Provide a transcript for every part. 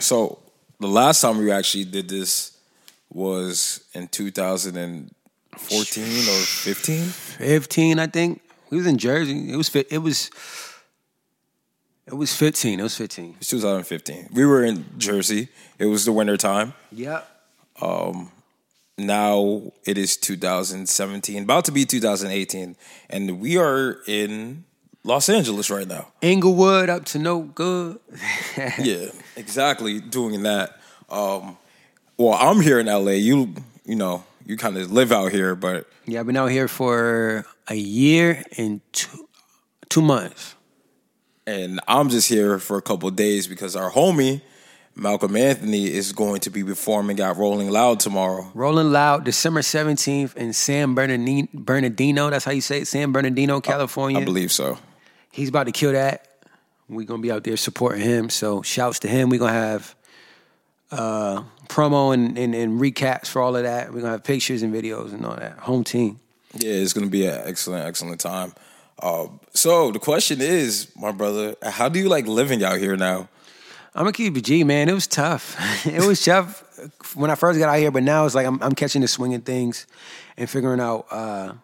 So the last time we actually did this was in 2014 or 15. 15, I think. We was in Jersey. It was fi- it was it was 15. It was 15. It's 2015. We were in Jersey. It was the winter time. Yeah. Um, now it is 2017, about to be 2018, and we are in Los Angeles right now. Inglewood up to no good. yeah, exactly. Doing that. Um, well, I'm here in LA. You, you know, you kind of live out here, but Yeah, I've been out here for a year and two, two months. and I'm just here for a couple of days because our homie Malcolm Anthony is going to be performing at Rolling Loud tomorrow. Rolling Loud, December 17th in San Bernardino, Bernardino. That's how you say it, San Bernardino, California. I believe so. He's about to kill that. We're gonna be out there supporting him. So shouts to him. We're gonna have uh, promo and, and, and recaps for all of that. We're gonna have pictures and videos and all that. Home team. Yeah, it's going to be an excellent, excellent time. Uh, so the question is, my brother, how do you like living out here now? I'm gonna keep it G, man. It was tough. it was tough when I first got out here, but now it's like I'm, I'm catching the swing of things and figuring out uh,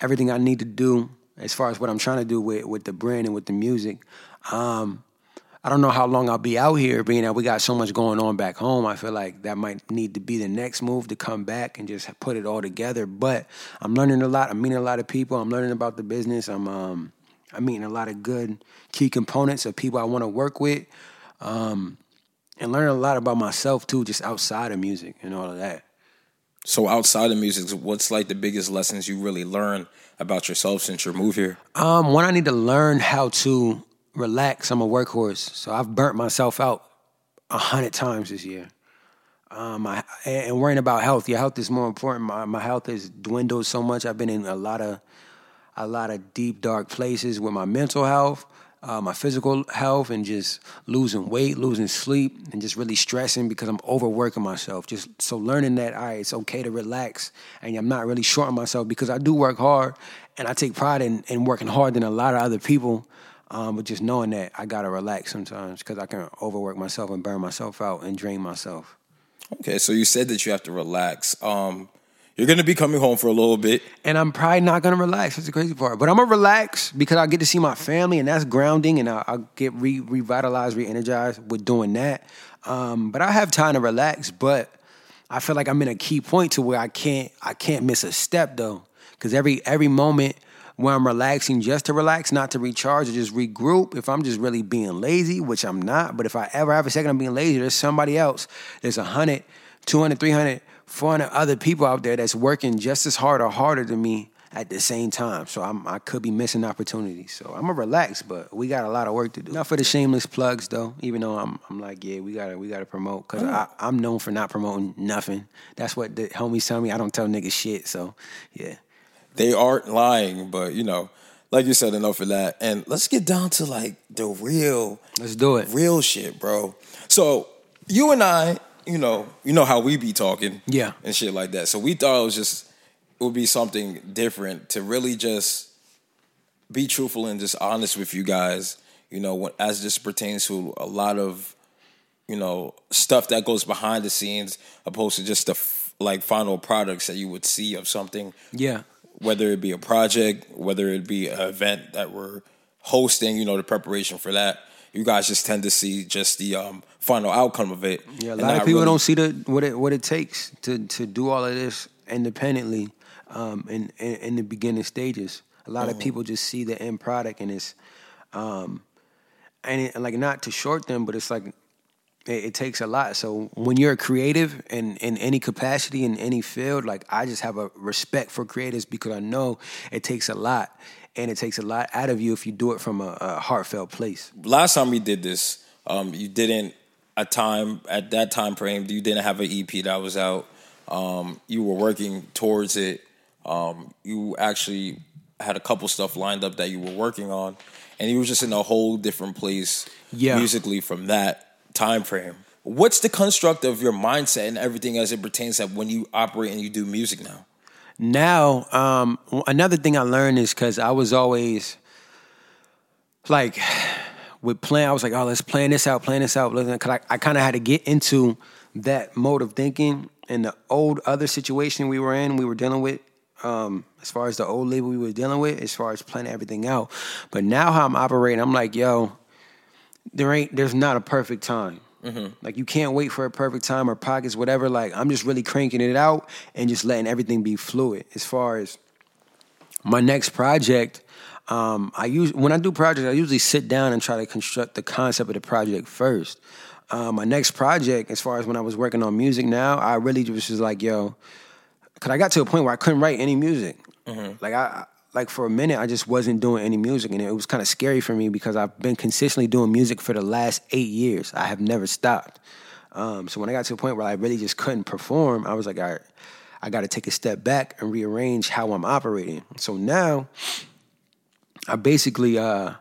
everything I need to do as far as what I'm trying to do with with the brand and with the music. Um, I don't know how long I'll be out here, being that we got so much going on back home. I feel like that might need to be the next move to come back and just put it all together. But I'm learning a lot. I'm meeting a lot of people. I'm learning about the business. I'm um, I'm meeting a lot of good key components of people I want to work with um, and learning a lot about myself too, just outside of music and all of that. So outside of music, what's like the biggest lessons you really learn about yourself since your move here? Um, one, I need to learn how to relax. I'm a workhorse, so I've burnt myself out a hundred times this year. Um, I, and worrying about health. Your health is more important. My, my health has dwindled so much. I've been in a lot of a lot of deep dark places with my mental health, uh, my physical health, and just losing weight, losing sleep, and just really stressing because I'm overworking myself. Just so learning that all right, it's okay to relax, and I'm not really short on myself because I do work hard, and I take pride in, in working hard than a lot of other people. Um, but just knowing that I gotta relax sometimes because I can overwork myself and burn myself out and drain myself. Okay, so you said that you have to relax. Um, you're to be coming home for a little bit. and I'm probably not gonna relax. That's the crazy part. But I'm gonna relax because I get to see my family, and that's grounding, and I, I get re- revitalized, re-energized with doing that. Um, but I have time to relax. But I feel like I'm in a key point to where I can't I can't miss a step though, because every every moment where I'm relaxing just to relax, not to recharge or just regroup. If I'm just really being lazy, which I'm not, but if I ever have a second I'm being lazy, there's somebody else. There's 100, 200, 300, 400 other people out there that's working just as hard or harder than me at the same time. So I'm, I could be missing opportunities. So I'm gonna relax, but we got a lot of work to do. Not for the shameless plugs though. Even though I'm, I'm like, yeah, we gotta, we gotta promote because mm. I'm known for not promoting nothing. That's what the homies tell me. I don't tell niggas shit. So yeah. They aren't lying, but you know, like you said, enough of that. And let's get down to like the real, Let's do it. real shit, bro. So you and I, you know, you know how we be talking, Yeah. and shit like that. So we thought it was just it would be something different to really just be truthful and just honest with you guys. You know, when, as this pertains to a lot of you know stuff that goes behind the scenes, opposed to just the f- like final products that you would see of something Yeah. whether it be a project, whether it be an event that we're hosting, you know, the preparation for that. You guys just tend to see just the um, final outcome of it. Yeah, a lot of people really- don't see the what it what it takes to to do all of this independently um, in, in in the beginning stages. A lot of people just see the end product and it's um, and, it, like not to short them, but it's like it, it takes a lot. So when you're a creative in in any capacity in any field, like I just have a respect for creatives because I know it takes a lot. And it takes a lot out of you if you do it from a, a heartfelt place. Last time we did this, um, you didn't at time at that time frame. You didn't have an EP that was out. Um, you were working towards it. Um, you actually had a couple stuff lined up that you were working on, and you were just in a whole different place Yeah. musically from that time frame. What's the construct of your mindset and everything as it pertains to when you operate and you do music now? now um another thing i learned is because i was always like with plan. I was like, oh, let's plan this out, plan this out. Because I, I kind of had to get into that mode of thinking. And the old other situation we were in, we were dealing with, um, as far as the old label we were dealing with, as far as planning everything out. But now how I'm operating, I'm like, yo, there ain't, there's not a perfect time. Like you can't wait for a perfect time or pockets, whatever. Like I'm just really cranking it out and just letting everything be fluid. As far as my next project, um, I use when I do projects, I usually sit down and try to construct the concept of the project first. Um, my next project, as far as when I was working on music now, I really was just was like, yo, because I got to a point where I couldn't write any music. Like I, like for a minute, I just wasn't doing any music, and it was kind of scary for me because I've been consistently doing music for the last eight years. I have never stopped. Um, so when I got to a point where I really just couldn't perform, I was like, all right, I got to take a step back and rearrange how I'm operating. So now, I basically, uh,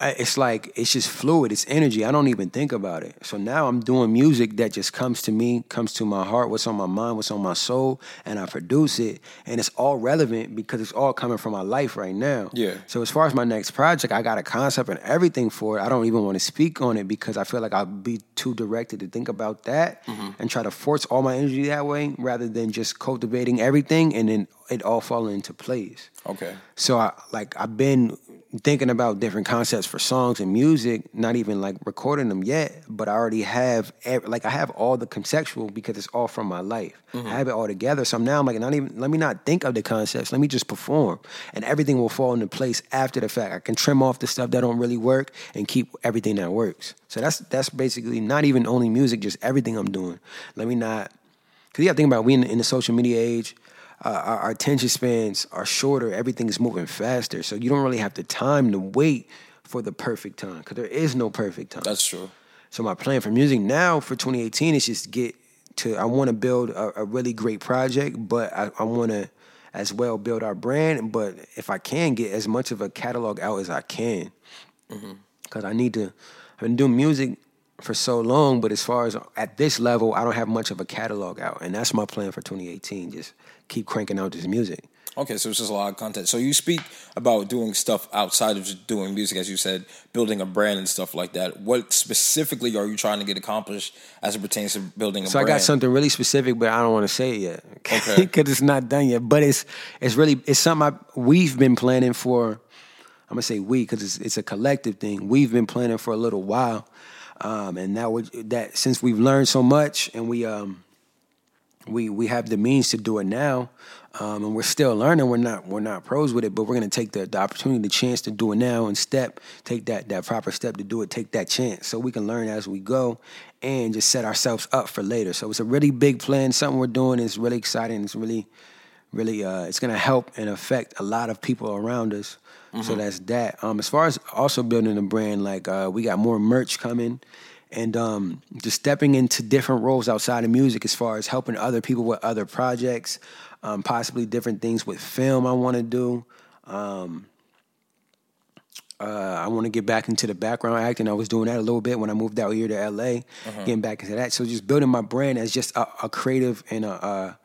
it's like it's just fluid. It's energy. I don't even think about it. So now I'm doing music that just comes to me, comes to my heart, what's on my mind, what's on my soul, and I produce it, and it's all relevant because it's all coming from my life right now. Yeah. So as far as my next project, I got a concept and everything for it. I don't even want to speak on it because I feel like I'll be too directed to think about that mm-hmm. and try to force all my energy that way rather than just cultivating everything and then it all falling into place. Okay. So I like I've been thinking about different concepts for songs and music, not even like recording them yet, but I already have like I have all the conceptual because it's all from my life. I mm-hmm. have it all together. So now I'm like, not even let me not think of the concepts. Let me just perform, and everything will fall into place after the fact. I can trim off the stuff that don't really work and keep everything that works. So that's that's basically not even only music, just everything I'm doing. Let me not because you got to think about we in, in the social media age. Uh, our, our attention spans are shorter. Everything is moving faster, so you don't really have the time to wait for the perfect time because there is no perfect time. That's true. So my plan for music now for 2018 is just get to. I want to build a, a really great project, but I, I want to as well build our brand. But if I can get as much of a catalog out as I can, because I need to. I've been doing music for so long, but as far as at this level, I don't have much of a catalog out, and that's my plan for 2018. Just keep cranking out this music. Okay, so it's just a lot of content. So you speak about doing stuff outside of just doing music, as you said, building a brand and stuff like that. What specifically are you trying to get accomplished as it pertains to building a So brand? So I got something really specific, but I don't want to say it yet Okay. because it's not done yet. But it's it's really it's something I, we've been planning for. I'm gonna say we because it's it's a collective thing. We've been planning for a little while, um, and that would that since we've learned so much and we um we we have the means to do it now, um, and we're still learning. We're not we're not pros with it, but we're gonna take the, the opportunity, the chance to do it now, and step take that that proper step to do it. Take that chance so we can learn as we go, and just set ourselves up for later. So it's a really big plan. Something we're doing is really exciting. It's really really uh, it's gonna help and affect a lot of people around us. So that's that. Um, as far as also building a brand, like uh, we got more merch coming, and um, just stepping into different roles outside of music, as far as helping other people with other projects, um, possibly different things with film. I want to do. Um, uh, I want to get back into the background acting. I was doing that a little bit when I moved out here to LA, getting back into that. So just building my brand as just a, a creative and a, a,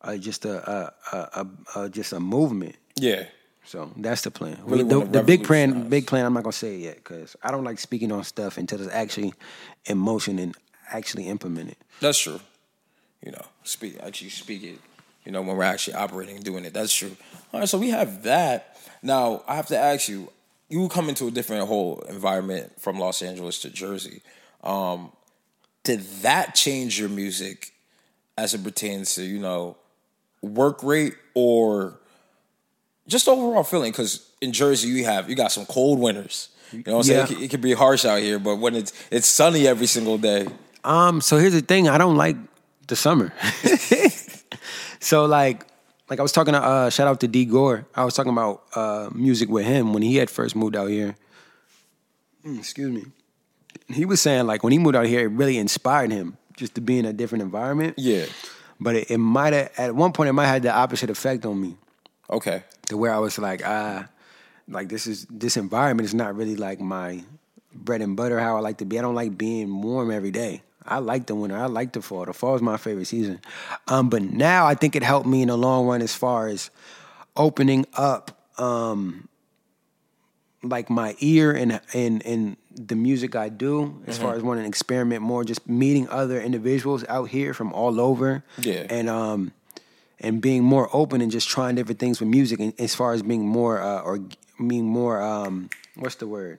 a just a, a just a movement. yeah. So that's the plan. Really the, the big plan, big plan. I'm not gonna say it yet because I don't like speaking on stuff until it's actually in motion and actually implemented. That's true. You know, speak actually speak it. You know, when we're actually operating and doing it. That's true. All right, so we have that. Now I have to ask you. You come into a different whole environment from Los Angeles to Jersey. Um, did that change your music as it pertains to you know work rate or just overall feeling? Because in Jersey you have you got some cold winters. You know what I'm Yeah. saying? It, can- it can be harsh out here, but when it's it's sunny every single day. Um, so here's the thing. I don't like the summer. so like, like I was talking to uh, shout out to D Gore. I was talking about uh, music with him when he had first moved out here. Mm, excuse me. He was saying like when he moved out here, it really inspired him just to be in a different environment. Yeah. But it, it might have at one point it might have had the opposite effect on me. Okay. to where I was like, ah, like this is this environment is not really like my bread and butter how I like to be. I don't like being warm every day. I like the winter. I like the fall. The fall is my favorite season. Um, but now I think it helped me in the long run as far as opening up um, like my ear and and and the music I do, as Mm-hmm. far as wanting to experiment more, just meeting other individuals out here from all over. Yeah. And um and being more open and just trying different things with music and as far as being more uh or being more um what's the word?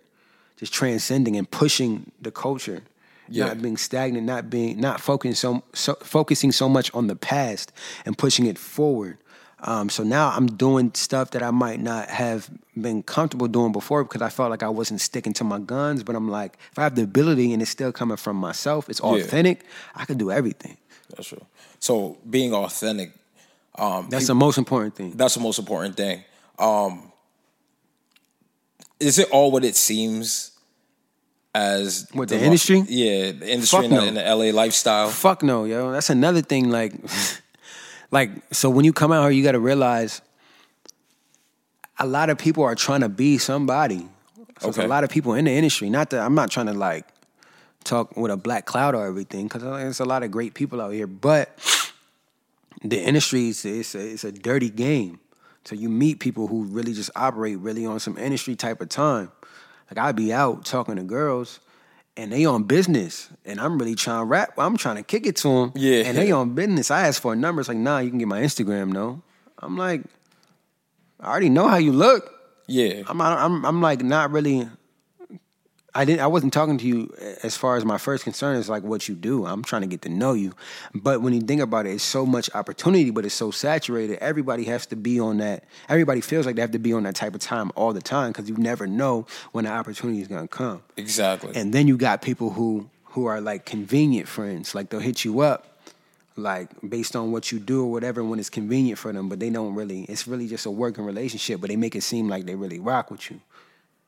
Just transcending and pushing the culture. Yeah. Not being stagnant, not being not focusing so, so focusing so much on the past and pushing it forward. Um, so now I'm doing stuff that I might not have been comfortable doing before because I felt like I wasn't sticking to my guns. But I'm like, if I have the ability and it's still coming from myself, it's authentic. I can do everything. That's true. So being authentic, um, That's the most important thing. that's the most important thing. Um, is it all what it seems? As What, the industry? yeah, the industry Fuck in, the, no. in the LA lifestyle. Fuck no, yo. That's another thing. Like, like so when you come out here, you got to realize a lot of people are trying to be somebody. So Okay. a lot of people in the industry. Not that I'm not trying to like talk with a black cloud or everything, because there's a lot of great people out here. But the industry is it's a, it's a dirty game. So you meet people who really just operate really on some industry type of time. Like I'd be out talking to girls, and they on business, and I'm really trying to rap. I'm trying to kick it to them. Yeah. And they on business. I ask for a number. It's like, nah, you can get my Instagram. No, I'm like, I already know how you look. Yeah, I'm I'm I'm like not really. I didn't. I wasn't talking to you eh, as far as my first concern is like what you do. I'm trying to get to know you. But when you think about it, it's so much opportunity, but it's so saturated. Everybody has to be on that. Everybody feels like they have to be on that type of time all the time because you never know when the opportunity is gonna come. exactly. And then you got people who who are like convenient friends. Like they'll hit you up, like based on what you do or whatever when it's convenient for them. But they don't really. It's really just a working relationship. But they make it seem like they really rock with you.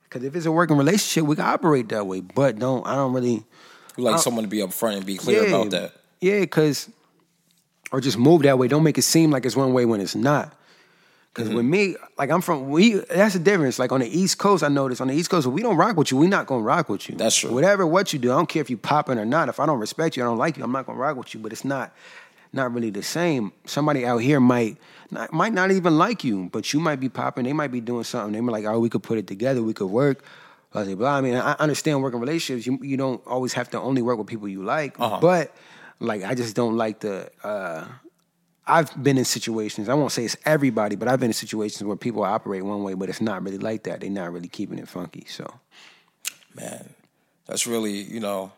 Because if it's a working relationship, we can operate that way. But don't. I don't really. We like someone to be upfront and be clear about that. Yeah, because or just move that way. Don't make it seem like it's one way when it's not. Because Mm-hmm. with me, like I'm from, we that's the difference. Like on the East Coast, I noticed on the East Coast, if we don't rock with you, we not gonna rock with you. That's true. Whatever what you do, I don't care if you popping or not. If I don't respect you, I don't like you. I'm not gonna rock with you. But it's not, not really the same. Somebody out here might not, might not even like you, but you might be popping. They might be doing something. They might like, oh, we could put it together. We could work. Blah, blah, blah. I mean, I understand working relationships. You you don't always have to only work with people you like, Uh-huh. but like I just don't like the. Uh, I've been in situations. I won't say it's everybody, but I've been in situations where people operate one way, but it's not really like that. They're not really keeping it funky. So man that's really you know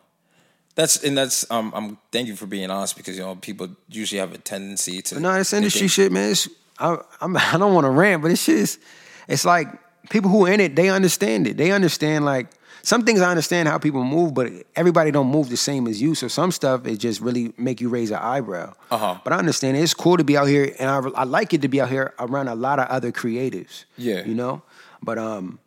that's and that's um i'm thank you for being honest because you know people usually have a tendency to no, it's to industry think- shit, man. It's, I, I'm, I don't want to rant, but it's just, it's like people who are in it, they understand it. They understand like some things. I understand how people move, but everybody don't move the same as you. So some stuff it just really make you raise an eyebrow. Uh-huh. But I understand it. It's cool to be out here, and I, I like it to be out here around a lot of other creatives. Yeah. you know. But um,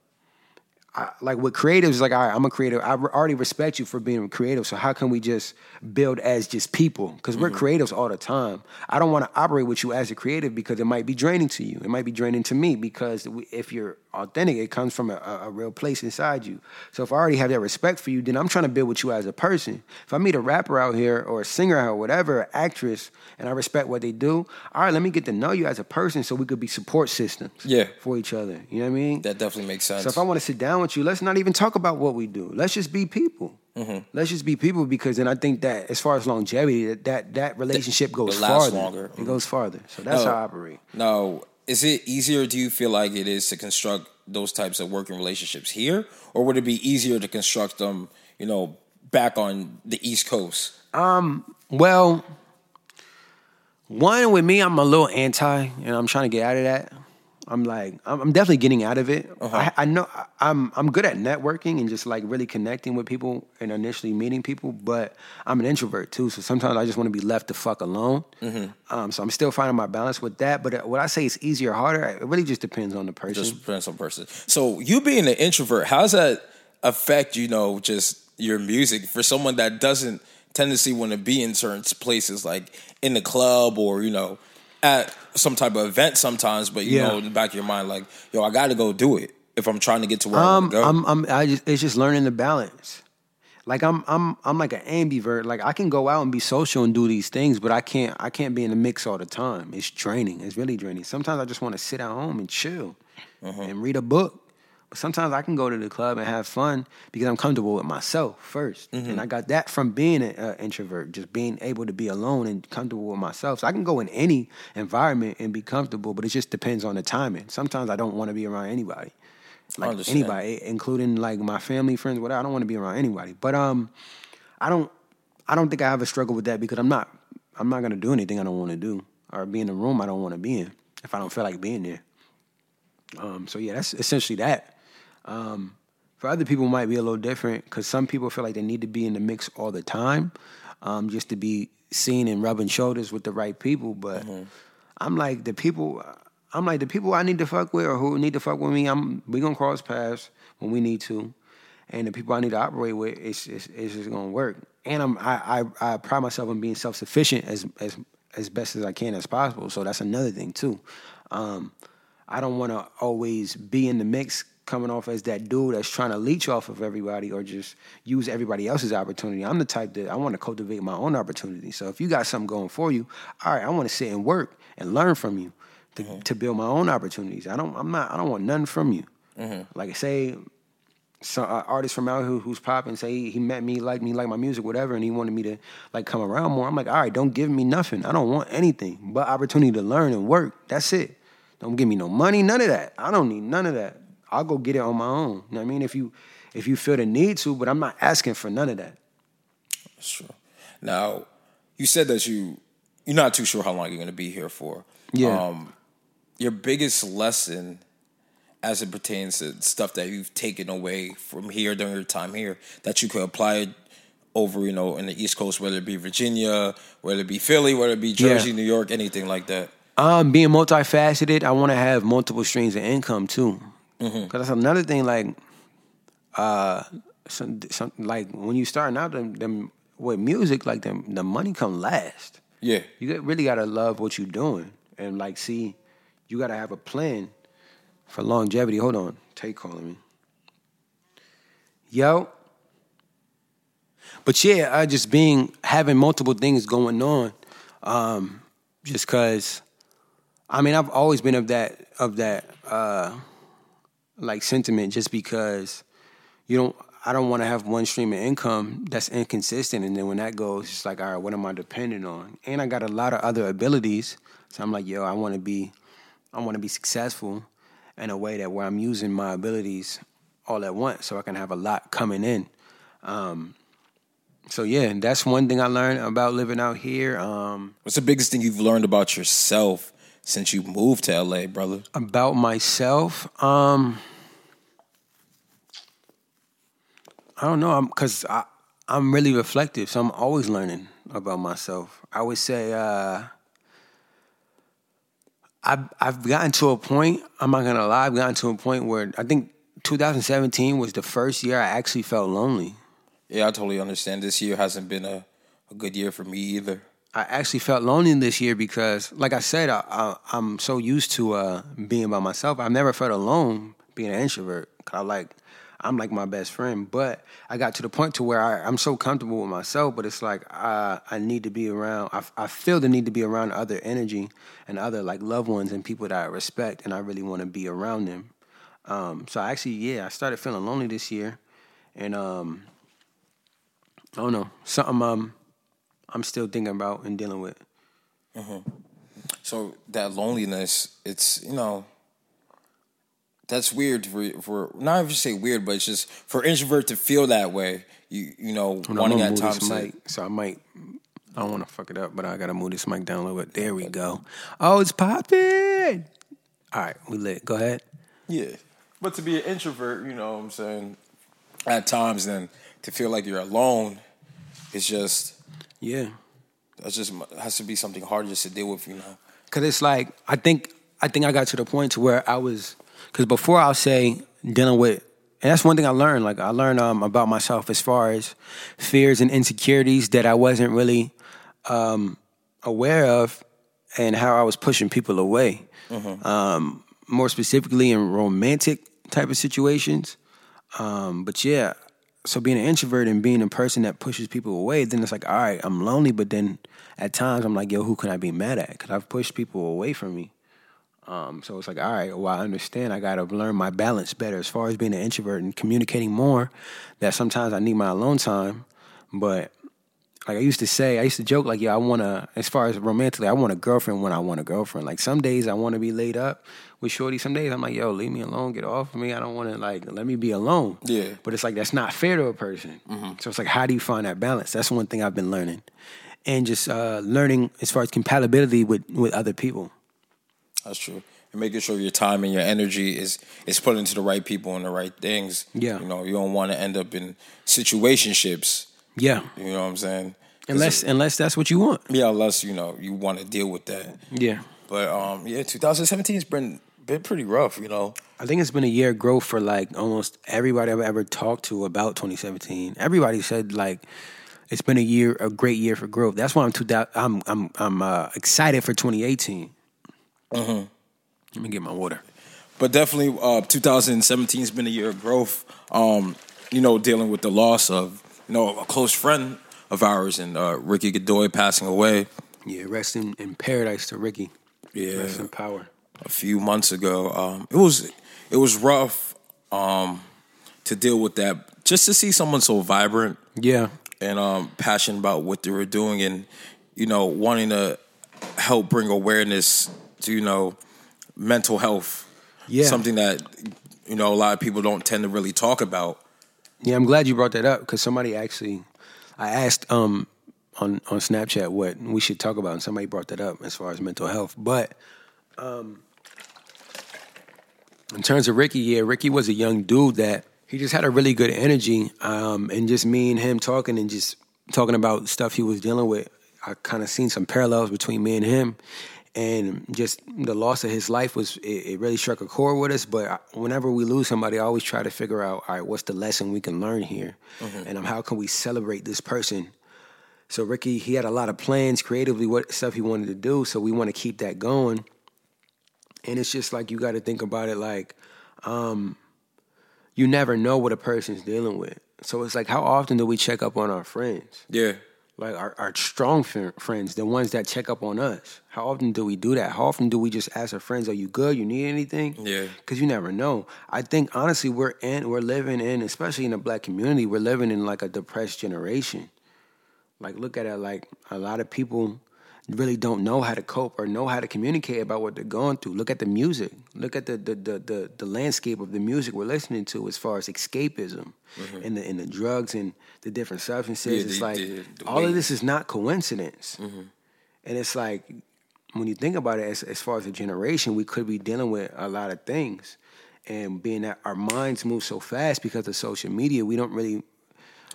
I, like with creatives, like all right, I'm a creative. I re- already respect you for being creative. So how can we just build as just people? Because we're mm-hmm. creatives all the time. I don't want to operate with you as a creative because it might be draining to you. It might be draining to me because we, if you're authentic, it comes from a, a, real place inside you. So if I already have that respect for you, then I'm trying to build with you as a person. If I meet a rapper out here or a singer out or whatever, an actress, and I respect what they do, all right, let me get to know you as a person so we could be support systems Yeah. for each other. You know what I mean? that definitely makes sense So if I want to sit down with you, let's not even talk about what we do. Let's just be people. Mm-hmm. Let's just be people because then I think that as far as longevity, that that, that relationship goes farther. longer. It goes farther. So that's No. how I operate. now is it easier do you feel like it is to construct those types of working relationships here or would it be easier to construct them you know back on the east coast Um. Well, one with me, I'm a little anti, and I'm trying to get out of that. I'm like, I'm, definitely getting out of it. Uh-huh. I, I know I'm I'm good at networking and just like really connecting with people and initially meeting people, but I'm an introvert too. So sometimes I just want to be left the fuck alone. Mm-hmm. Um, so I'm still finding my balance with that. But uh, what I say is easier harder, it really just depends on the person. just depends on person so you being an introvert how does that affect you know just your music for someone that doesn't tendency want to be in certain places like in the club or you know at some type of event sometimes but you Yeah. know in the back of your mind like yo i gotta go do it if i'm trying to get to where i Um, to go I'm, I'm, I just, it's just learning the balance. Like I'm, I'm, I'm like an ambivert. Like I can go out and be social and do these things, but I can't, I can't be in the mix all the time. It's draining. It's really draining. Sometimes I just want to sit at home and chill Uh-huh. and read a book. Sometimes I can go to the club and have fun because I'm comfortable with myself 1st Mm-hmm. and I got that from being an uh, introvert, just being able to be alone and comfortable with myself. So I can go in any environment and be comfortable, but it just depends on the timing. Sometimes I don't want to be around anybody, like anybody, including like my family, friends, whatever. I don't want to be around anybody. But um, I don't, I don't think I have a struggle with that because I'm not, I'm not gonna do anything I don't want to do or be in a room I don't want to be in if I don't feel like being there. Um, so yeah, that's essentially that. Um, for other people, it might be a little different because some people feel like they need to be in the mix all the time, um, just to be seen and rubbing shoulders with the right people. But I'm like the people. I'm like the people I need to fuck with or who need to fuck with me. I'm we gonna cross paths when we need to, and the people I need to operate with, it's it's, it's just gonna work. And I'm I, I I pride myself on being self sufficient as as as best as I can as possible. So that's another thing too. Um, I don't want to always be in the mix coming off as that dude that's trying to leech off of everybody or just use everybody else's opportunity. I'm the type that I want to cultivate my own opportunity. So if you got something going for you, all right, I want to sit and work and learn from you to, to build my own opportunities. I don't I'm not I don't want nothing from you. Like say some uh, artist from out here who's popping say he, he met me, liked me, like my music, whatever, and he wanted me to like come around more. I'm like, all right, don't give me nothing. I don't want anything but opportunity to learn and work. That's it. Don't give me no money, none of that. I don't need none of that. I'll go get it on my own. You know what I mean? If you if you feel the need to, but I'm not asking for none of that. That's true. Now, you said that you you're not too sure how long you're going to be here for. Yeah. Um, your biggest lesson, as it pertains to stuff that you've taken away from here during your time here, that you could apply over, you know, in the East Coast, whether it be Virginia, whether it be Philly, whether it be Jersey, Yeah. New York, anything like that. Um, being multifaceted, I want to have multiple streams of income too. Because that's another thing. Like, uh, some, some like when you starting out them, them with music, like them, the money come last. Yeah. You really gotta love what you're doing and like see. You gotta have a plan for longevity. Hold on, Tay calling me. Yo. But yeah, I just being having multiple things going on, um, just cause. I mean, I've always been of that of that uh, like sentiment, just because you don't. I don't want to have one stream of income that's inconsistent, and then when that goes, it's like, all right, what am I dependent on? And I got a lot of other abilities, so I'm like, yo, I want to be, I want to be successful in a way that where I'm using my abilities all at once, so I can have a lot coming in. Um, so yeah, and that's one thing I learned about living out here. Um, What's the biggest thing you've learned about yourself since you moved to LA, brother? about myself um i don't know i'm because i i'm really reflective so i'm always learning about myself i would say uh i've i've gotten to a point i'm not gonna lie i've gotten to a point where i think 2017 was the first year i actually felt lonely Yeah, I totally understand. This year hasn't been a, a good year for me either. I actually felt lonely this year because, like I said, I, I, I'm so used to uh, being by myself. I've never felt alone being an introvert. 'Cause I like, I'm like my best friend. But I got to the point to where I, I'm so comfortable with myself. But it's like I, I need to be around. I, I feel the need to be around other energy and other like loved ones and people that I respect, and I really want to be around them. Um, so I actually, yeah, I started feeling lonely this year, and um, I don't know something. I'm still thinking about and dealing with. So that loneliness, it's you know, that's weird for for not even say weird, but it's just for introvert to feel that way. You you know, wanting I'm at gonna move times this to, mic, so I might. I don't want to fuck it up, but I gotta move this mic down a little bit. There we go. Oh, it's popping. All right, we lit. Go ahead. yeah. But to be an introvert, you know, what I'm saying, at times, then to feel like you're alone, it's just Yeah, that's just has to be something hard just to deal with, you know. cause it's like I think I think I got to the point to where I was, cause before I'll say dealing with, and that's one thing I learned. Like I learned um, about myself as far as fears and insecurities that I wasn't really um, aware of, and how I was pushing people away. Um, more specifically in romantic type of situations. Um, but yeah, so being an introvert and being a person that pushes people away, then it's like, all right, I'm lonely. But then at times I'm like, yo, who can I be mad at? Because I've pushed people away from me. Um, so it's like, all right, well, I understand. I got to learn my balance better as far as being an introvert and communicating more. That sometimes I need my alone time, but like I used to say, I used to joke like, yeah, I want to, as far as romantically, I want a girlfriend when I want a girlfriend. Like some days I want to be laid up with Shorty. Some days I'm like, yo, leave me alone, get off of me. I don't want to like, let me be alone. Yeah. But it's like, that's not fair to a person. So it's like, how do you find that balance? That's one thing I've been learning. And just uh, learning as far as compatibility with, with other people. That's true. And making sure your time and your energy is is put into the right people and the right things. Yeah. You know, you don't want to end up in situationships. Yeah. You know what I'm saying? Unless, it- unless that's what you want. yeah, unless you know you want to deal with that. Yeah. But um, yeah, 2017 has been been pretty rough. You know. I think it's been a year of growth for like almost everybody I've ever talked to about 2017. Everybody said like it's been a year, a great year for growth. That's why I'm two, I'm I'm I'm uh, excited for 2018. Let me get my water. but definitely uh, 2017 has been a year of growth. Um, you know, dealing with the loss of you know a close friend of ours and uh, Ricky Godoy passing away Yeah, rest in, in paradise to Ricky. Yeah. rest in power. a few months ago. Um, it was it was rough um, to deal with that. Just to see someone so vibrant Yeah, and um, passionate about what they were doing, and you know, wanting to help bring awareness to you know mental health. Yeah. something that you know a lot of people don't tend to really talk about. yeah. I'm glad you brought that up because somebody actually, I asked um on on Snapchat what we should talk about, and somebody brought that up as far as mental health. But um, in terms of Ricky, yeah, Ricky was a young dude that he just had a really good energy, um, and just me and him talking and just talking about stuff he was dealing with. I kind of seen some parallels between me and him, and just the loss of his life was it, it really struck a chord with us. But whenever we lose somebody, I always try to figure out, all right, what's the lesson we can learn here, and um, how can we celebrate this person so Ricky, he had a lot of plans creatively, what stuff he wanted to do. So we want to keep that going. And it's just like you got to think about it like, um, you never know what a person's dealing with. So it's like, how often do we check up on our friends? Yeah, Like our, our strong fr- friends, the ones that check up on us. How often do we do that? How often do we just ask our friends, "Are you good? You need anything?" Yeah. because you never know. I think honestly, we're in, we're living in, especially in the black community, we're living in like a depressed generation. Like, look at it. Like a lot of people really don't know how to cope or know how to communicate about what they're going through. Look at the music. Look at the the the the, the landscape of the music we're listening to as far as escapism and the and the drugs and the different substances. Yeah, it's the- like the- all of this is not coincidence. And it's like when you think about it, as, as far as a generation, we could be dealing with a lot of things. And being that our minds move so fast because of social media, we don't really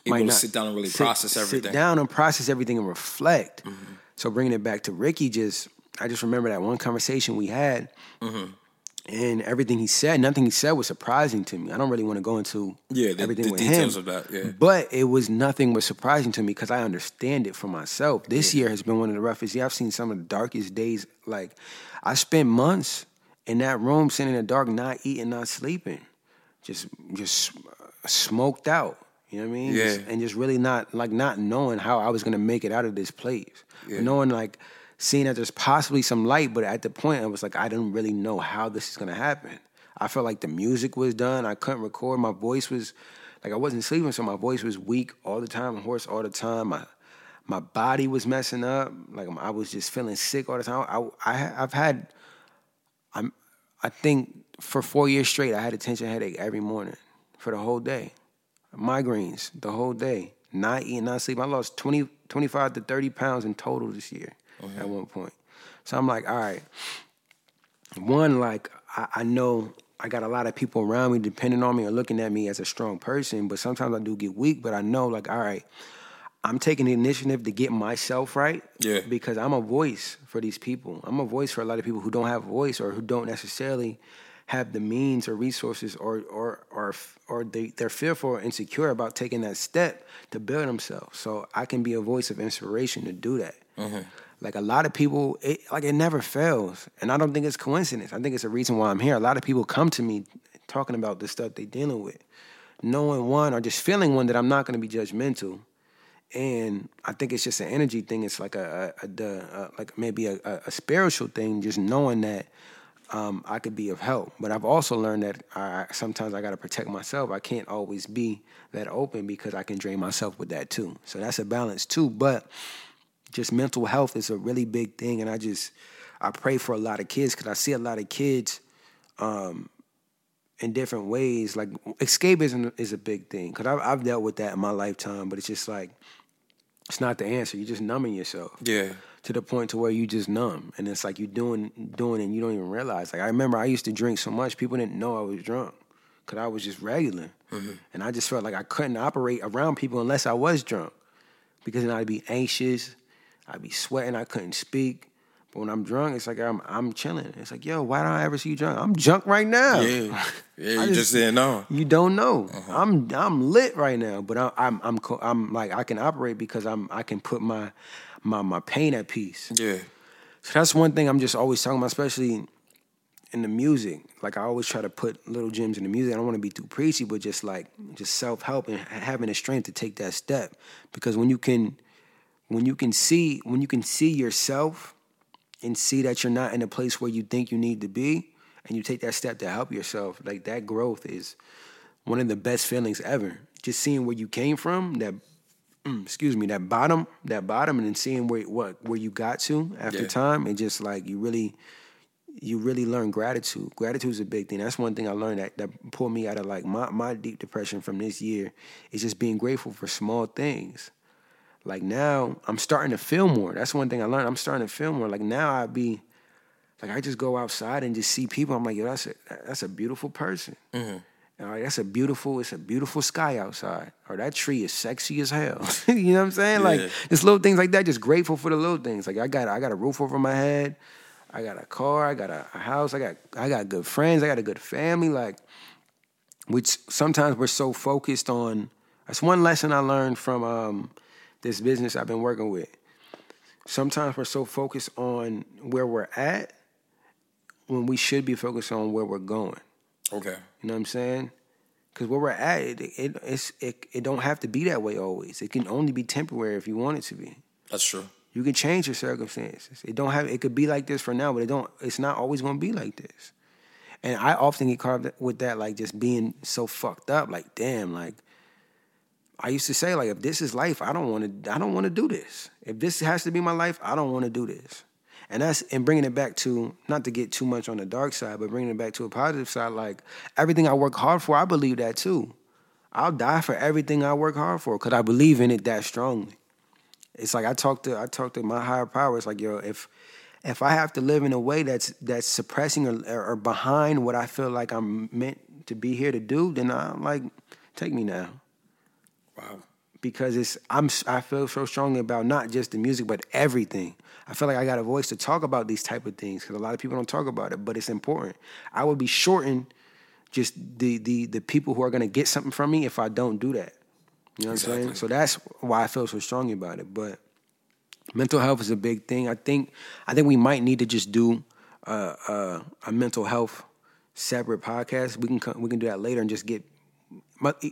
Able might to not sit down and really sit- process everything. Sit down and process everything and reflect. Mm-hmm. So bringing it back to Ricky, just I just remember that one conversation we had, Mm-hmm. and everything he said, nothing he said was surprising to me. I don't really want to go into Yeah, the- everything the with details him, of that, yeah. but it was nothing was surprising to me because I understand it for myself. This year has been one of the roughest. Yeah, I've seen some of the darkest days. Like I spent months in that room, sitting in the dark, not eating, not sleeping, just just uh, smoked out. You know what I mean? Yeah. Just- and just really not like not knowing how I was gonna make it out of this place. Yeah. Knowing like seeing that there's possibly some light, but at the point I was like, I didn't really know how this is gonna happen. I felt like the music was done. I couldn't record. My voice was like I wasn't sleeping, so my voice was weak all the time, hoarse all the time. My my body was messing up. Like I was just feeling sick all the time. I, I I've had I'm I think for four years straight I had a tension headache every morning for the whole day. Migraines the whole day. Not eating, not sleeping. I lost 20, 25 to 30 pounds in total this year at one point. So I'm like, all right. One, like I, I know I got a lot of people around me depending on me or looking at me as a strong person, but sometimes I do get weak. But I know, like, all right, I'm taking the initiative to get myself right. Yeah. Because I'm a voice for these people. I'm a voice for a lot of people who don't have a voice or who don't necessarily have the means or resources or or or or they, they're fearful or insecure about taking that step to build themselves. So I can be a voice of inspiration to do that. Like a lot of people, it, like it never fails, and I don't think it's coincidence. I think it's a reason why I'm here. A lot of people come to me talking about the stuff they're dealing with, knowing one or just feeling one that I'm not going to be judgmental, and I think it's just an energy thing. It's like a, a, a, the, uh like maybe a, a, a spiritual thing, just knowing that um, I could be of help. But I've also learned that I, sometimes I got to protect myself. I can't always be that open because I can drain myself with that too. So that's a balance too. But just mental health is a really big thing, and I just I pray for a lot of kids because I see a lot of kids um, in different ways. Like escapism is a big thing because I've, I've dealt with that in my lifetime, but it's just like it's not the answer. You're just numbing yourself. Yeah. To the point to where you just numb, and it's like you doing doing, and you don't even realize. Like I remember, I used to drink so much, people didn't know I was drunk because I was just regular, mm-hmm. and I just felt like I couldn't operate around people unless I was drunk, because then I'd be anxious, I'd be sweating, I couldn't speak. But when I'm drunk, it's like I'm I'm chilling. It's like, yo, why don't I ever see you drunk? I'm drunk right now. Yeah, yeah. you just, just, didn't know. You don't know. Uh-huh. I'm I'm lit right now, but I, I'm I'm I'm like I can operate because I'm I can put my my my pain at peace. Yeah. So that's one thing I'm just always talking about, especially in the music. Like I always try to put little gems in the music. I don't want to be too preachy, but just like just self help and having the strength to take that step. Because when you can when you can see when you can see yourself and see that you're not in a place where you think you need to be and you take that step to help yourself like that growth is one of the best feelings ever just seeing where you came from that excuse me that bottom that bottom and then seeing where what where you got to after yeah. time and just like you really you really learn gratitude gratitude is a big thing that's one thing i learned that, that pulled me out of like my, my deep depression from this year is just being grateful for small things like now, I'm starting to feel more. That's one thing I learned. I'm starting to feel more. Like now, I'd be like I just go outside and just see people. I'm like, yo, that's a that's a beautiful person. Mm-hmm. All right, that's a beautiful. It's a beautiful sky outside. Or that tree is sexy as hell. you know what I'm saying? Yeah. Like just little things like that. Just grateful for the little things. Like I got I got a roof over my head. I got a car. I got a, a house. I got I got good friends. I got a good family. Like, which sometimes we're so focused on. That's one lesson I learned from. Um, this business I've been working with. Sometimes we're so focused on where we're at when we should be focused on where we're going. Okay. You know what I'm saying? Because where we're at, it, it, it's, it, it don't have to be that way always. It can only be temporary if you want it to be. That's true. You can change your circumstances. It don't have. It could be like this for now, but it don't. It's not always going to be like this. And I often get caught up with that, like just being so fucked up. Like, damn, like I used to say like, if this is life, I don't want to. I don't want to do this. If this has to be my life, I don't want to do this. And that's and bringing it back to not to get too much on the dark side, but bringing it back to a positive side. Like everything I work hard for, I believe that too. I'll die for everything I work hard for because I believe in it that strongly. It's like I talk to I talk to my higher power. It's like yo, if if I have to live in a way that's that's suppressing or, or behind what I feel like I'm meant to be here to do, then I'm like, take me now. Wow. Because it's I'm I feel so strongly about not just the music but everything. I feel like I got a voice to talk about these type of things because a lot of people don't talk about it, but it's important. I would be shorting just the the the people who are gonna get something from me if I don't do that. You know what exactly. I'm saying? So that's why I feel so strongly about it. But mental health is a big thing. I think I think we might need to just do uh, uh, a mental health separate podcast. We can we can do that later and just get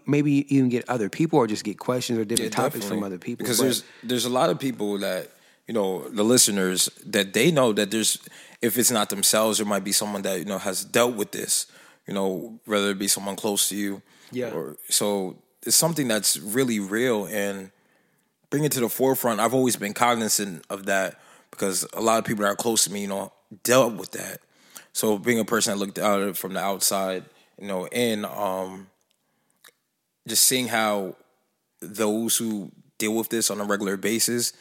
maybe even get other people or just get questions or different yeah, topics from other people. Because but, there's there's a lot of people that you know the listeners that they know that there's if it's not themselves, there might be someone that you know has dealt with this. You know, whether it be someone close to you. Yeah. Or, so it's something that's really real and bring it to the forefront. I've always been cognizant of that because a lot of people that are close to me, you know, dealt with that. So being a person that looked at from the outside, you know, and um, just seeing how those who deal with this on a regular basis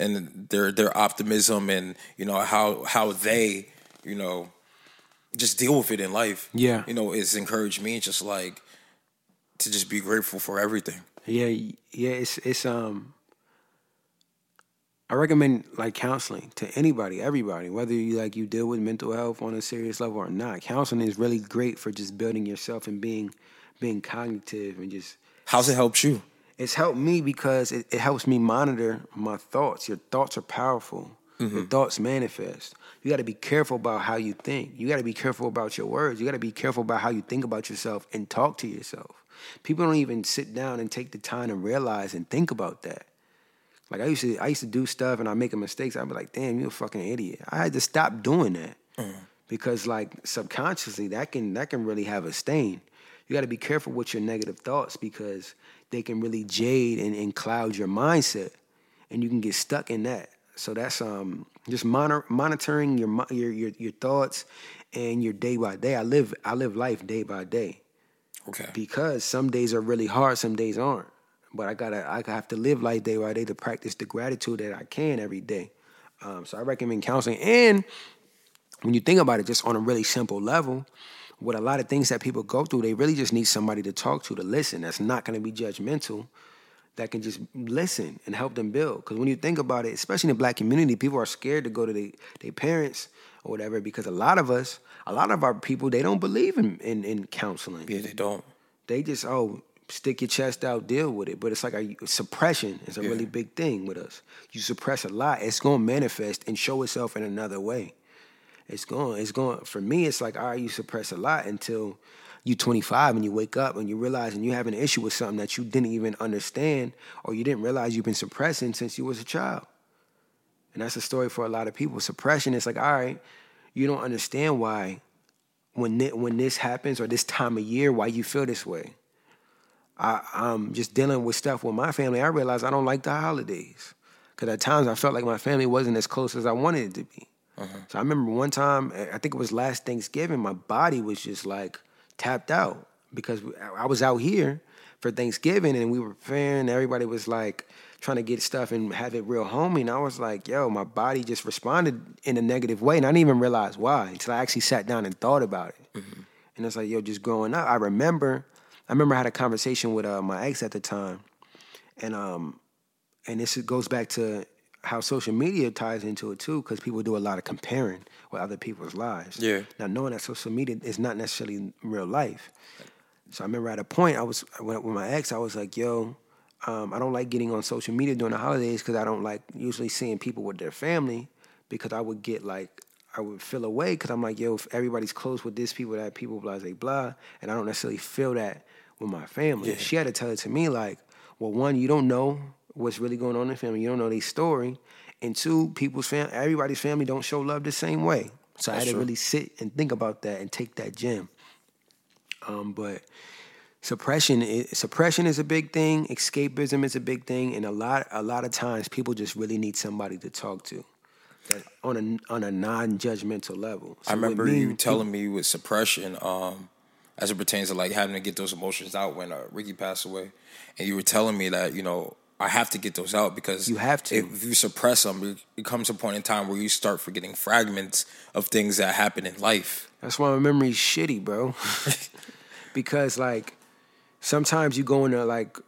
and their their optimism and you know how how they you know just deal with it in life yeah you know it's encouraged me just like to just be grateful for everything yeah yeah it's it's um I recommend like counseling to anybody, everybody, whether you like you deal with mental health on a serious level or not. Counseling is really great for just building yourself and being being cognitive and just. How's it helped you? It's helped me because it, it helps me monitor my thoughts. Your thoughts are powerful. Mm-hmm. Your thoughts manifest. You got to be careful about how you think. You got to be careful about your words. You got to be careful about how you think about yourself and talk to yourself. People don't even sit down and take the time to realize and think about that. Like I used to, I used to do stuff and I make mistakes. I'd be like, "Damn, you're a fucking idiot." I had to stop doing that. Mm because like subconsciously that can that can really have a stain. You got to be careful with your negative thoughts because they can really jade and, and cloud your mindset, and you can get stuck in that. So that's um just monitor, monitoring your, your your your thoughts and your day by day. I live I live life day by day Okay. because some days are really hard, some days aren't. But I gotta I have to live life day by day to practice the gratitude that I can every day. Um, so I recommend counseling. And when you think about it, just on a really simple level, with a lot of things that people go through, they really just need somebody to talk to to listen. That's not going to be judgmental. That can just listen and help them build. Because when you think about it, especially in the black community, people are scared to go to their parents or whatever. Because a lot of us, a lot of our people, they don't believe in in, in counseling Yeah, they don't. they just oh stick your chest out deal with it but it's like a, suppression is a really big thing with us you suppress a lot it's going to manifest and show itself in another way it's going it's going for me it's like all right you suppress a lot until you 25 and you wake up and you realize and you have an issue with something that you didn't even understand or you didn't realize you've been suppressing since you was a child and that's a story for a lot of people suppression is like all right you don't understand why when when this happens or this time of year why you feel this way I, I'm just dealing with stuff with my family. I realize I don't like the holidays because at times I felt like my family wasn't as close as I wanted it to be. So I remember one time, I think it was last Thanksgiving, my body was just like tapped out because I was out here for Thanksgiving and we were preparing. Everybody was like trying to get stuff and have it real homey. And I was like, yo, my body just responded in a negative way. And I didn't even realize why until I actually sat down and thought about it. And it's like, yo, just growing up, I remember, I remember I had a conversation with uh, my ex at the time, and um, and this goes back to how social media ties into it too, because people do a lot of comparing with other people's lives. Yeah. Now knowing that social media is not necessarily real life. So I remember at a point I was with with my ex, I was like, yo. Um, I don't like getting on social media during the holidays because I don't like usually seeing people with their family because I would get like I would feel away because I'm like, yo, if everybody's close with this people, that people, blah, blah, blah, and I don't necessarily feel that with my family. Yeah. She had to tell it to me like, well, one, you don't know what's really going on in the family, you don't know their story, and two, people's fam, everybody's family don't show love the same way. So I had That's to true. really sit and think about that and take that gem. Um, but suppression is, suppression is a big thing escapism is a big thing and a lot a lot of times people just really need somebody to talk to that on a on a non-judgmental level So I remember me, you telling me with suppression, um, as it pertains to like having to get those emotions out when uh, Ricky passed away, and you were telling me that you know I have to get those out because You have to. If you suppress them, it- comes a point in time where you start forgetting fragments of things that happen in life. that's why my memory's shitty bro because like sometimes you go into like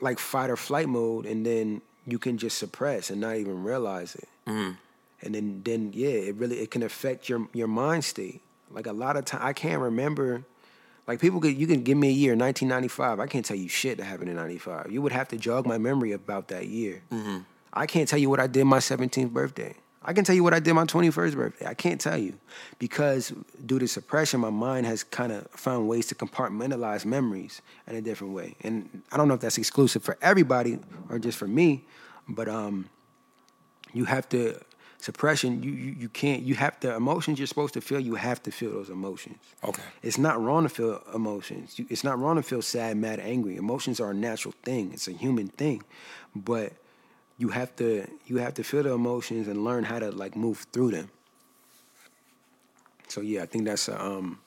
like fight or flight mode and then you can just suppress and not even realize it mm. and then then yeah it really it can affect your your mind state like a lot of time i can't remember like people could you can give me a year 1995 i can't tell you shit that happened in 95 you would have to jog my memory about that year. I can't tell you what i did my 17th birthday. I can tell you what i did my 21st birthday. I can't tell you. Because due to suppression my mind has kind of found ways to compartmentalize memories in a different way. And i don't know if that's exclusive for everybody or just for me but um you have to suppression you, you you can't you have the emotions you're supposed to feel you have to feel those emotions. Okay. it's not wrong to feel emotions. You- it's not wrong to feel sad mad angry. Emotions are a natural thing. It's a human thing. But you have to you have to feel the emotions and learn how to like move through them. So yeah i think that's a um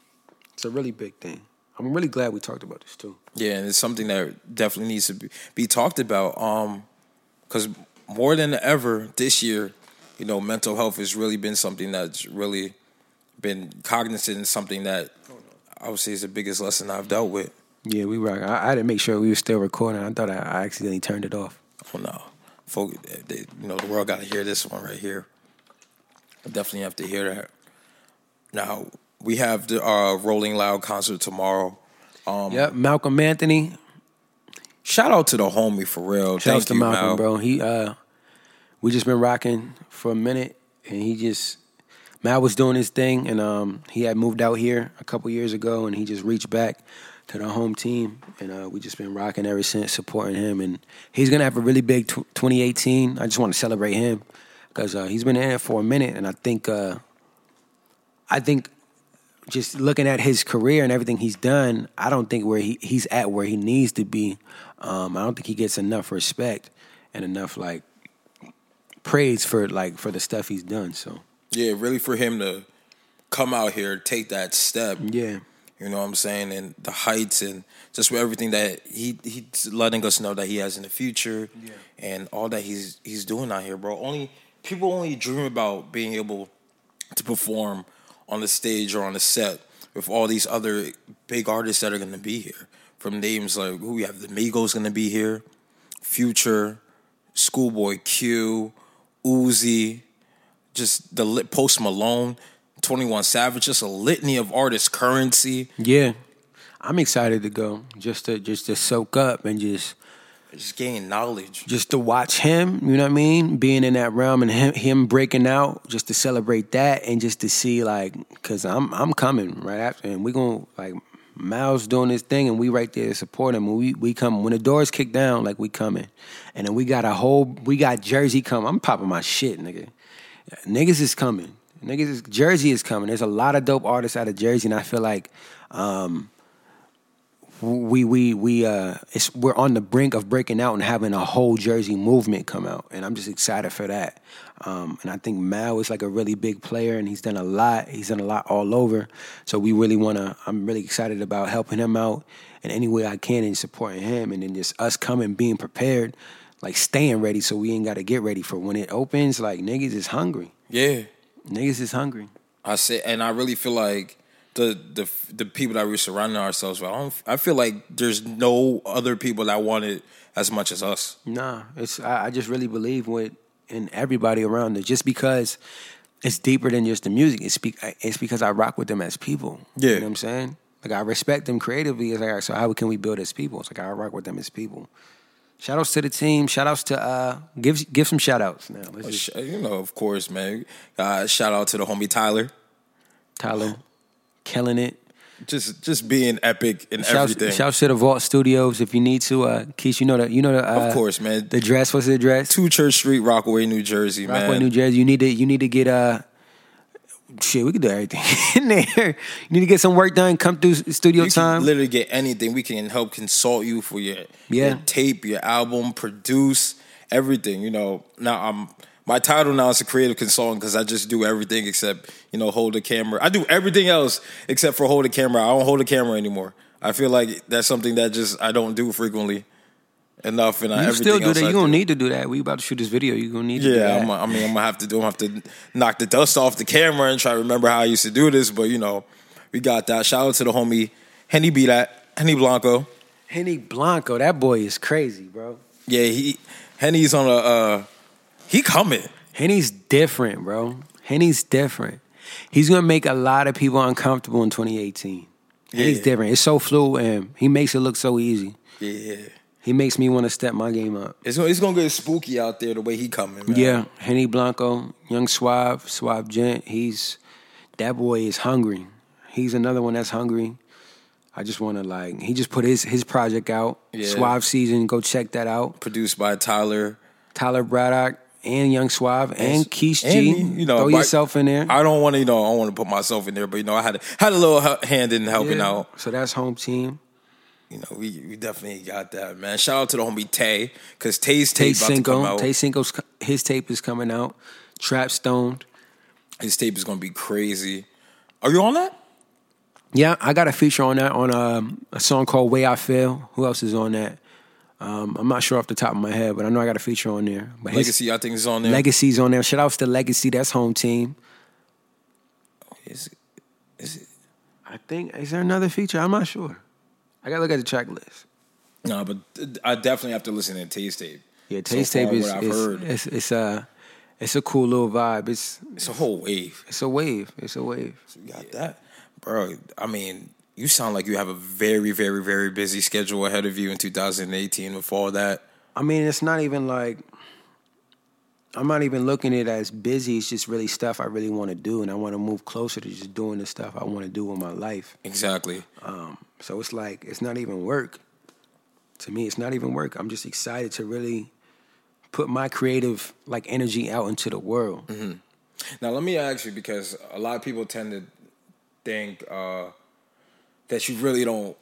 it's a really big thing. I'm really glad we talked about this too. Yeah, and it's something that definitely needs to be, be talked about. Um, because more than ever this year, you know, mental health has really been something that's really been cognizant and something that I would say is the biggest lesson I've dealt with. yeah we rock i, I had to make sure we were still recording i thought i, I accidentally turned it off Oh no, folk, they, you know, the world got to hear this one right here. I definitely have to hear that. Now we have the uh, Rolling Loud concert tomorrow. Um, yep malcolm anthony Shout out to the homie for real. Shouts Thank to you, Malcolm, Mal. bro. He uh we just been rocking for a minute and he just Mal was doing his thing and um he had moved out here a couple years ago and he just reached back to the home team and uh we just been rocking ever since supporting him and he's to have a really big tw 2018. I just want to celebrate him cuz uh he's been in it for a minute and I think uh I think just looking at his career and everything he's done, I don't think where he, he's at where he needs to be. Um, I don't think he gets enough respect and enough like praise for like for the stuff he's done. So Yeah, really for him to come out here, take that step. yeah, You know what I'm saying? And the heights and just with everything that he he's letting us know that he has in the future yeah. and all that he's he's doing out here, bro. Only people only dream about being able to perform on the stage or on the set with all these other big artists that are gonna be here. From names like who we have the Migos gonna be here, Future, Schoolboy Q, Uzi, just the lit Post Malone, Twenty One Savage, just a litany of artists. Currency, yeah. I'm excited to go just to just to soak up and just just gain knowledge. just to watch him, you know what I mean, being in that realm and him, him breaking out, just to celebrate that and just to see like, cause I'm I'm coming right after, and we're gonna like Miles doing his thing, and we right there to support him. When we we come when the doors kick down, like we coming, and then we got a whole we got Jersey coming. I'm popping my shit, nigga. Niggas is coming. Niggas is Jersey is coming. There's a lot of dope artists out of Jersey, and I feel like um, we we we uh it's we're on the brink of breaking out and having a whole Jersey movement come out, and I'm just excited for that. Um, and I think Mal is like a really big player, and he's done a lot. He's done a lot all over. So we really want to. I'm really excited about helping him out in any way I can and supporting him, and then just us coming, being prepared, like staying ready, so we ain't got to get ready for when it opens. Like niggas is hungry. Yeah, Niggas is hungry. I say, and I really feel like the the the people that we're surrounding ourselves with. I, don't, I feel like there's no other people that want it as much as us. Nah, it's I, I just really believe with in everybody around it. Just because it's deeper than just the music. It's be, it's because I rock with them as people. Yeah. you know what I'm saying. Like I respect them creatively. It's like all right, so how can we build as people? It's like I rock with them as people. Shout outs to the team. Shout outs to uh give give some shout outs now. Let's just, You know, of course, man. Uh, shout out to the homie Tyler, Tyler, killing it. Just just being epic in Shouts, everything. shouts to the Vault Studios if you need to. Uh, Keith, you know the you know the uh, of course, man. the dress. What's the dress? Two Church Street, Rockaway, New Jersey, Rockaway, man. New Jersey. You need to you need to get uh shit. We could do everything in there. You need to get some work done. Come through studio you time. can literally get anything. We can help consult you for your, Yeah. your tape, your album, produce everything. You know, now I'm my title now is a creative consultant because I just do everything except you know hold the camera. I do everything else except for hold the camera. I don't hold the camera anymore. I feel like that's something that just I don't do frequently enough, and I, you everything still do that. I You gonna need to do that. We about to shoot this video. You gonna need to do Yeah, that. I'm, I mean, I'm gonna have to do. I'm gonna have to knock the dust off the camera and try to remember how I used to do this. But you know, we got that. Shout out to the homie Henny B. That Henny Blanco. Henny Blanco, that boy is crazy, bro. Yeah, he Henny's on a. Uh, he coming. Henny's different, bro. Henny's different. He's gonna make a lot of people uncomfortable in 2018. Henny's Yeah. different. It's so fluid and he makes it look so easy. Yeah, He makes me want to step my game up. it's gonna, it's gonna get spooky out there the way he coming. Man. Yeah, Henny Blanco, young Suave, Suave Gent. He's that boy is hungry. He's another one that's hungry. I just want to like he just put his his project out. Yeah. Suave season. Go check that out. produced by Tyler. Tyler Braddock and Young Suave and Keith G. you know, throw yourself in there. I don't want to, you know, I don't want to put myself in there, but you know, I had had a little hand in helping Yeah. out. So that's home team. You know, we we definitely got that, man. Shout out to the homie Tay, cause Tay's Tay tape about to come Cinco. out. Tay Cinco's his tape is coming out. Trap Stoned. His tape is gonna be crazy. Are you on that? Yeah, I got a feature on that on um, a song called Way I Feel. Who else is on that? Um, I'm not sure off the top of my head, but I know I got a feature on there. But his Legacy, I think is on there. Legacy's on there. Shout out to Legacy. That's home team. Is it- is it- I think is there another feature? I'm not sure. I gotta look at the track list. No, but I definitely have to listen to Tay's tape. Yeah, So Taste far, Tape is, what I've is heard. it's it's a it's a cool little vibe. It's It's a whole wave. it's a wave. It's a wave. So You got that, bro. I mean, you sound like you have a very, very, very busy schedule ahead of you in 2018 with all that. I mean, it's not even like I'm not even looking at it as busy. It's just really stuff I really want to do, and I want to move closer to just doing the stuff I want to do in my life. Exactly. Um, so it's like it's not even work. To me, it's not even work. I'm just excited to really put my creative like energy out into the world. Now, let me ask you because a lot of people tend to think uh, that you really don't.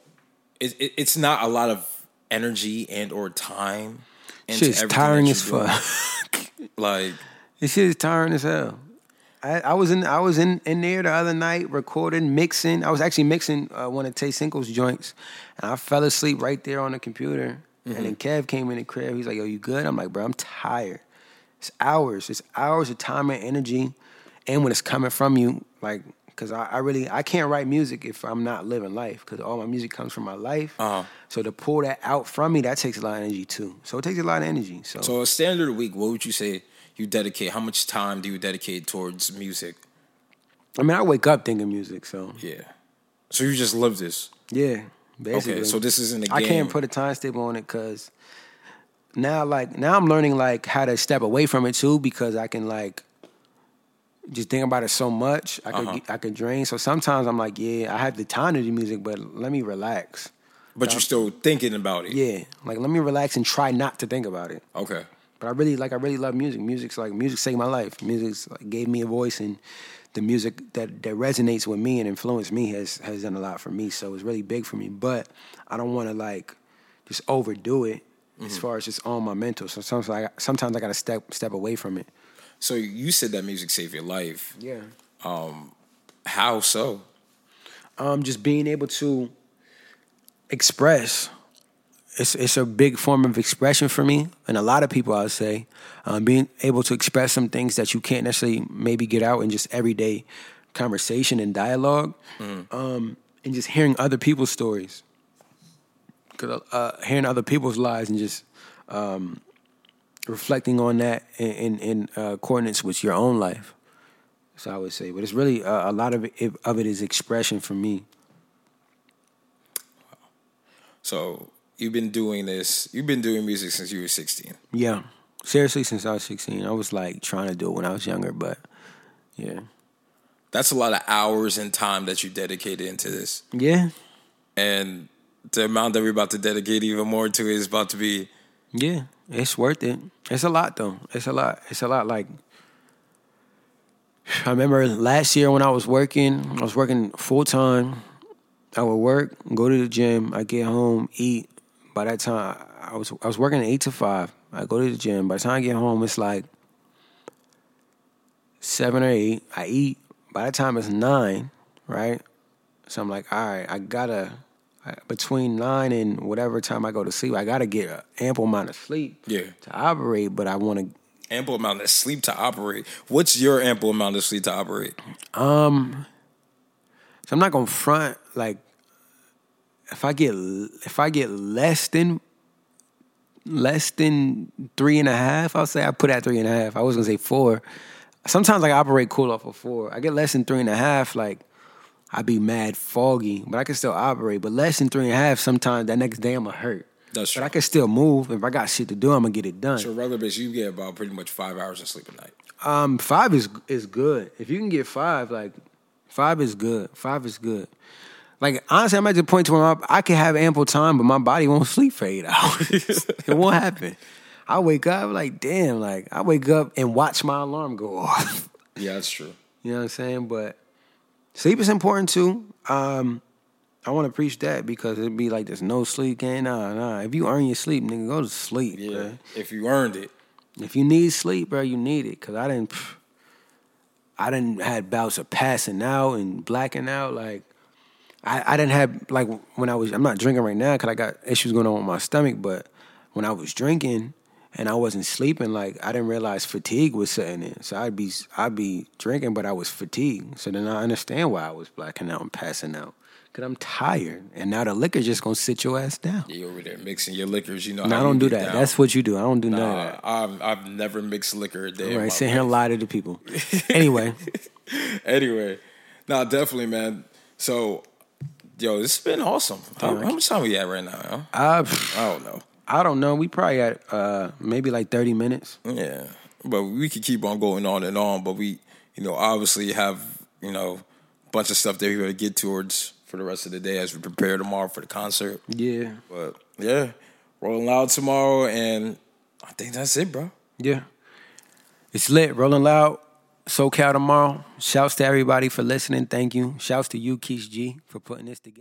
It, it, it's not a lot of energy and or time. into Shit's tiring as fuck. Like This shit is tiring as hell. I, I was in I was in, in there the other night recording, mixing. I was actually mixing uh, one of Tay Cinco's joints, and I fell asleep right there on the computer. And then Kev came in the crib. He's like, "Yo, you good?" I'm like, "Bro, I'm tired. It's hours. It's hours of time and energy, and when it's coming from you, like, because I, I really I can't write music if I'm not living life, because all my music comes from my life. Uh-huh. So to pull that out from me, that takes a lot of energy too. So it takes a lot of energy. So, so, a standard week. What would you say you dedicate? How much time do you dedicate towards music? I mean, I wake up thinking music. So Yeah. So you just live this. Yeah, basically. Okay, so this isn't a I game. I can't put a time stable on it because now, like, now I'm learning like how to step away from it too because I can like just think about it so much. I could Uh-huh. I could drain. So sometimes I'm like, yeah, I have the time to do music, but let me relax. But you're still thinking about it. Yeah, like let me relax and try not to think about it. Okay. But I really like I really love music. Music's like music saved my life. Music's like gave me a voice and the music that, that resonates with me and influenced me has has done a lot for me. So it's really big for me. But I don't want to like just overdo it as far as just on my mental. So sometimes I sometimes I gotta step step away from it. So you said that music saved your life. Yeah. How so? Um, just being able to express. It's it's a big form of expression for me, and a lot of people I would say, um, being able to express some things that you can't necessarily maybe get out in just everyday conversation and dialogue, um, and just hearing other people's stories, 'Cause, uh, hearing other people's lives and just um, reflecting on that in in, in uh, coordinates with your own life. So I would say, but it's really uh, a lot of it of it is expression for me. So you've been doing this. You've been doing music since you were 16. Yeah, seriously, since I was sixteen, I was like trying to do it when I was younger, but yeah, That's a lot of hours and time that you dedicated into this. yeah, And the amount that we're about to dedicate even more to is about to be yeah, it's worth it. It's a lot though. It's a lot. It's a lot. Like I remember last year when I was working, I was working full time. I would work, go to the gym, I get home, eat. By that time, I was I was working eight to five. I go to the gym. By the time I get home, it's like seven or eight. I eat. By the time it's nine, right? So I'm like, all right, I gotta between nine and whatever time I go to sleep, I gotta get an ample amount of sleep Yeah. to operate. But I want to ample amount of sleep to operate. What's your ample amount of sleep to operate? Um, so I'm not gonna front like if I get if I get less than less than three and a half, I'll say I put at three and a half. I was gonna say four. Sometimes like, I operate cool off of four. I get less than three and a half, like I'd be mad foggy, but I can still operate. But less than three and a half, sometimes that next day I'ma hurt. That's true. But. I can still move. If I got shit to do, I'm gonna get it done. So regular basis, you get about pretty much five hours of sleep a night. Um, five is is good. If you can get five, like five is good. Five is good. Like honestly, I'm at the point to where my, I can have ample time, but my body won't sleep for eight hours. it won't happen. I wake up like damn. Like I wake up and watch my alarm go off. Yeah, that's true. you know what I'm saying? But sleep is important too. Um, I want to preach that because it'd be like there's no sleep. Can't nah nah. If you earn your sleep, nigga, go to sleep. Yeah, bruh. if you earned it. If you need sleep, bro, you need it. Cause I didn't, pff, I didn't had bouts of passing out and blacking out. Like, I, I didn't have like when I was. I'm not drinking right now because I got issues going on with my stomach. But when I was drinking and I wasn't sleeping, like I didn't realize fatigue was setting in. So I'd be I'd be drinking, but I was fatigued. So then I understand why I was blacking out and passing out. Cause I'm tired, and now the liquor just gonna sit your ass down. You over there mixing your liquors. You know. No, I don't do that. down. That's what you do. I don't do none of that. I've I've never mixed liquor a day. my Right, sit here and lie to the people. Anyway, Anyway, no, definitely, man. So, yo, this has been awesome. How, how much time we at right now? Yo? Uh, I, I don't know. I don't know. We probably at uh, maybe like thirty minutes. Yeah, but we could keep on going on and on. But we, you know, obviously have you know a bunch of stuff that we got to get towards for the rest of the day as we prepare tomorrow for the concert. Yeah, But yeah, rolling loud tomorrow, and I think that's it, bro. yeah. It's lit, rolling loud. SoCal tomorrow. Shouts to everybody for listening. Thank you. Shouts to you, Keith G, for putting this together.